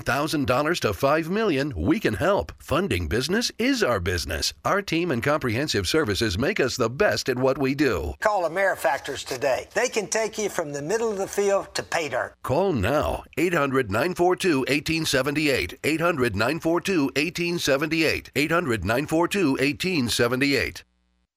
$5,000 to 5 million, we can help. Funding business is our business. Our team and comprehensive services make us the best at what we do. Call Amerifactors today. They can take you from the middle of the field to pay dirt. Call now 800 942 1878. 800 942 1878. 800 942 1878.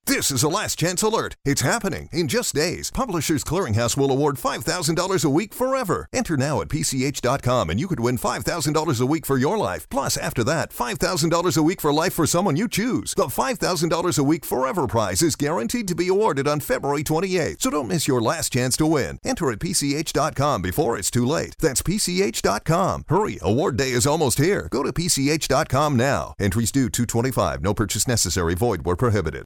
This is a last chance alert. It's happening. In just days, Publishers Clearinghouse will award $5,000 a week forever. Enter now at PCH.com and you could win $5,000 a week for your life. Plus, after that, $5,000 a week for life for someone you choose. The $5,000 a week forever prize is guaranteed to be awarded on February 28th. So don't miss your last chance to win. Enter at PCH.com before it's too late. That's PCH.com. Hurry, award day is almost here. Go to PCH.com now. Entries due 225. No purchase necessary. Void where prohibited.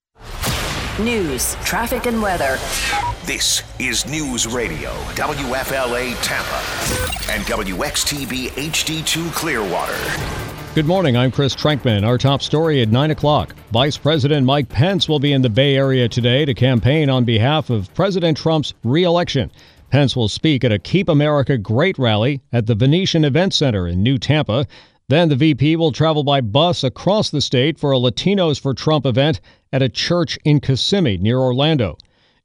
News, traffic, and weather. This is News Radio, WFLA Tampa, and WXTV HD2 Clearwater. Good morning. I'm Chris Trenkman. Our top story at 9 o'clock. Vice President Mike Pence will be in the Bay Area today to campaign on behalf of President Trump's reelection. Pence will speak at a Keep America Great rally at the Venetian Event Center in New Tampa. Then the VP will travel by bus across the state for a Latinos for Trump event at a church in Kissimmee near Orlando.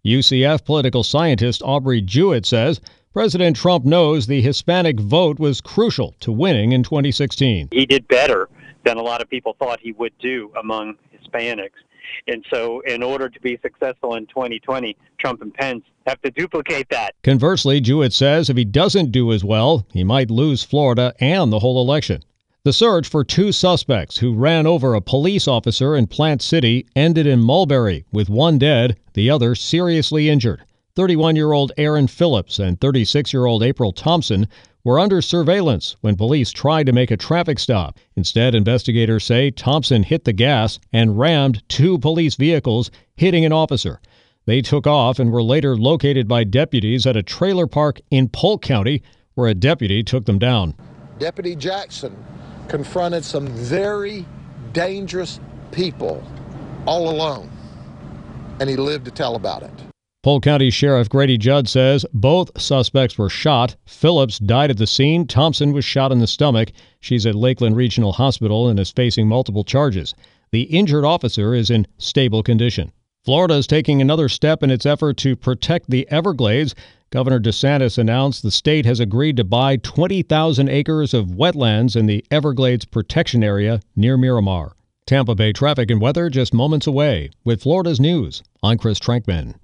UCF political scientist Aubrey Jewett says President Trump knows the Hispanic vote was crucial to winning in 2016. He did better than a lot of people thought he would do among Hispanics. And so, in order to be successful in 2020, Trump and Pence have to duplicate that. Conversely, Jewett says if he doesn't do as well, he might lose Florida and the whole election. The search for two suspects who ran over a police officer in Plant City ended in Mulberry, with one dead, the other seriously injured. 31 year old Aaron Phillips and 36 year old April Thompson were under surveillance when police tried to make a traffic stop. Instead, investigators say Thompson hit the gas and rammed two police vehicles, hitting an officer. They took off and were later located by deputies at a trailer park in Polk County, where a deputy took them down. Deputy Jackson confronted some very dangerous people all alone, and he lived to tell about it. Polk County Sheriff Grady Judd says both suspects were shot. Phillips died at the scene. Thompson was shot in the stomach. She's at Lakeland Regional Hospital and is facing multiple charges. The injured officer is in stable condition. Florida is taking another step in its effort to protect the Everglades. Governor DeSantis announced the state has agreed to buy 20,000 acres of wetlands in the Everglades Protection Area near Miramar. Tampa Bay traffic and weather just moments away. With Florida's news, I'm Chris Trenkman.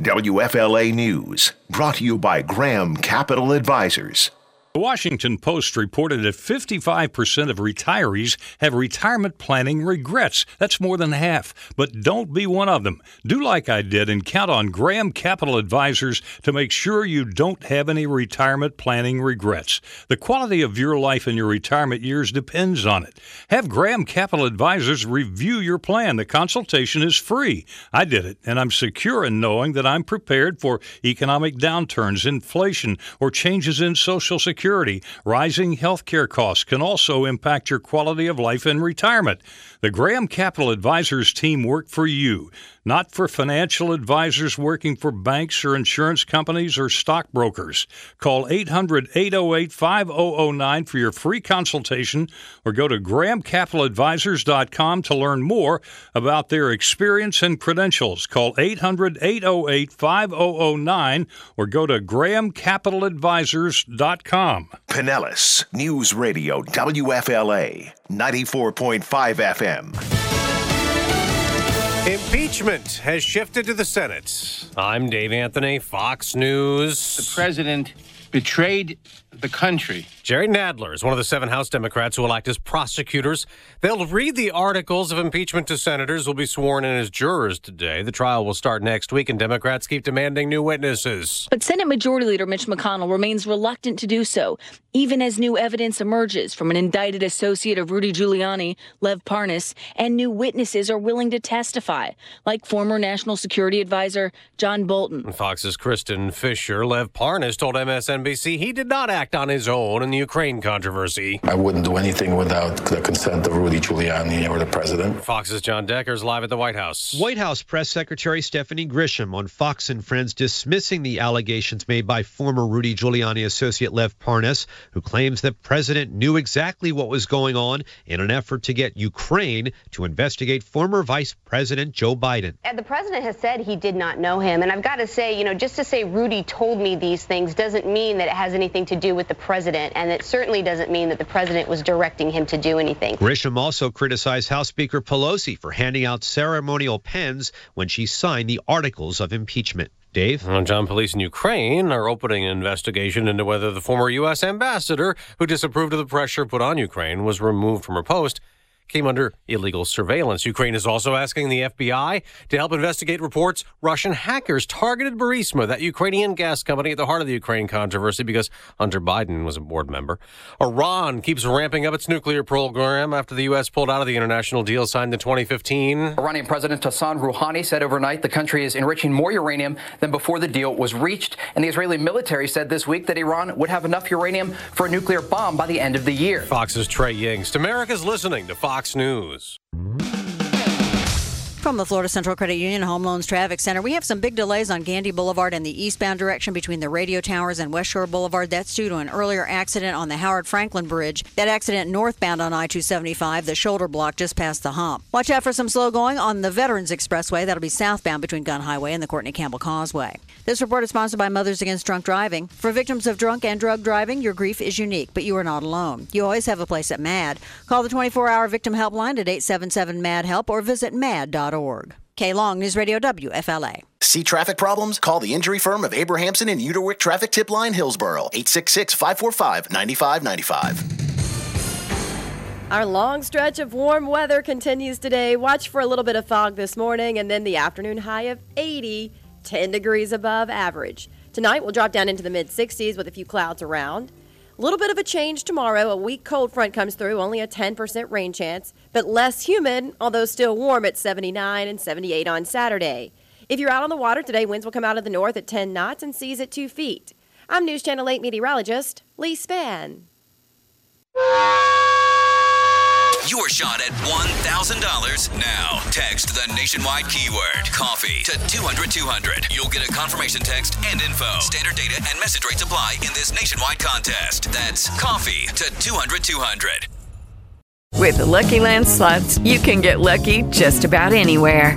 WFLA News, brought to you by Graham Capital Advisors. The Washington Post reported that 55% of retirees have retirement planning regrets. That's more than half. But don't be one of them. Do like I did and count on Graham Capital Advisors to make sure you don't have any retirement planning regrets. The quality of your life in your retirement years depends on it. Have Graham Capital Advisors review your plan. The consultation is free. I did it, and I'm secure in knowing that I'm prepared for economic downturns, inflation, or changes in Social Security Security, rising health care costs can also impact your quality of life in retirement. The Graham Capital Advisors team work for you. Not for financial advisors working for banks or insurance companies or stockbrokers. Call 800 808 5009 for your free consultation or go to grahamcapitaladvisors.com to learn more about their experience and credentials. Call 800 808 5009 or go to grahamcapitaladvisors.com. Pinellas News Radio WFLA 94.5 FM. Impeachment has shifted to the Senate. I'm Dave Anthony, Fox News. The president betrayed the country. Jerry Nadler is one of the seven House Democrats who will act as prosecutors. They'll read the articles of impeachment to senators who will be sworn in as jurors today. The trial will start next week, and Democrats keep demanding new witnesses. But Senate Majority Leader Mitch McConnell remains reluctant to do so, even as new evidence emerges from an indicted associate of Rudy Giuliani, Lev Parnas, and new witnesses are willing to testify, like former National Security Advisor John Bolton. Fox's Kristin Fisher, Lev Parnas told MSNBC he did not act on his own in the Ukraine controversy. I wouldn't do anything without the consent of Rudy Giuliani or the president. Fox's John Decker's live at the White House. White House Press Secretary Stephanie Grisham on Fox and Friends dismissing the allegations made by former Rudy Giuliani associate Lev Parnas, who claims the president knew exactly what was going on in an effort to get Ukraine to investigate former Vice President Joe Biden. And the president has said he did not know him. And I've got to say, you know, just to say Rudy told me these things doesn't mean that it has anything to do with the president. And it certainly doesn't mean that the president was directing him to do anything. Grisham also criticized House Speaker Pelosi for handing out ceremonial pens when she signed the articles of impeachment. Dave? Well, John, police in Ukraine are opening an investigation into whether the former U.S. ambassador who disapproved of the pressure put on Ukraine was removed from her post came under illegal surveillance. Ukraine is also asking the FBI to help investigate reports Russian hackers targeted Burisma, that Ukrainian gas company at the heart of the Ukraine controversy because Hunter Biden was a board member. Iran keeps ramping up its nuclear program after the U.S. pulled out of the international deal signed in 2015. Iranian President Hassan Rouhani said overnight the country is enriching more uranium than before the deal was reached. And the Israeli military said this week that Iran would have enough uranium for a nuclear bomb by the end of the year. Fox's Trey Yingst. America's listening to Fox Fox News. From the Florida Central Credit Union Home Loans Traffic Center, we have some big delays on Gandy Boulevard in the eastbound direction between the radio towers and West Shore Boulevard. That's due to an earlier accident on the Howard Frankland Bridge. That accident northbound on I 275, the shoulder block just past the hump. Watch out for some slow going on the Veterans Expressway. That'll be southbound between Gun Highway and the Courtney Campbell Causeway. This report is sponsored by Mothers Against Drunk Driving. For victims of drunk and drug driving, your grief is unique, but you are not alone. You always have a place at MADD. Call the 24 hour victim helpline at 877 MADD HELP or visit madd.org. K Long News Radio WFLA. See traffic problems? Call the injury firm of Abrahamson and Uiterwyk Traffic Tip Line Hillsborough 866 545 9595. Our long stretch of warm weather continues today. Watch for a little bit of fog this morning and then the afternoon high of 80, 10 degrees above average. Tonight we'll drop down into the mid 60s with a few clouds around. A little bit of a change tomorrow. A weak cold front comes through, only a 10% rain chance, but less humid, although still warm at 79 and 78 on Saturday. If you're out on the water today, winds will come out of the north at 10 knots and seas at 2 feet. I'm News Channel 8 meteorologist Leigh Spann. Your shot at $1,000 now. Text the nationwide keyword coffee to 200 200. You'll get a confirmation text and info. Standard data and message rates apply in this nationwide contest. That's coffee to 200 200. With the Lucky Land slots, you can get lucky just about anywhere.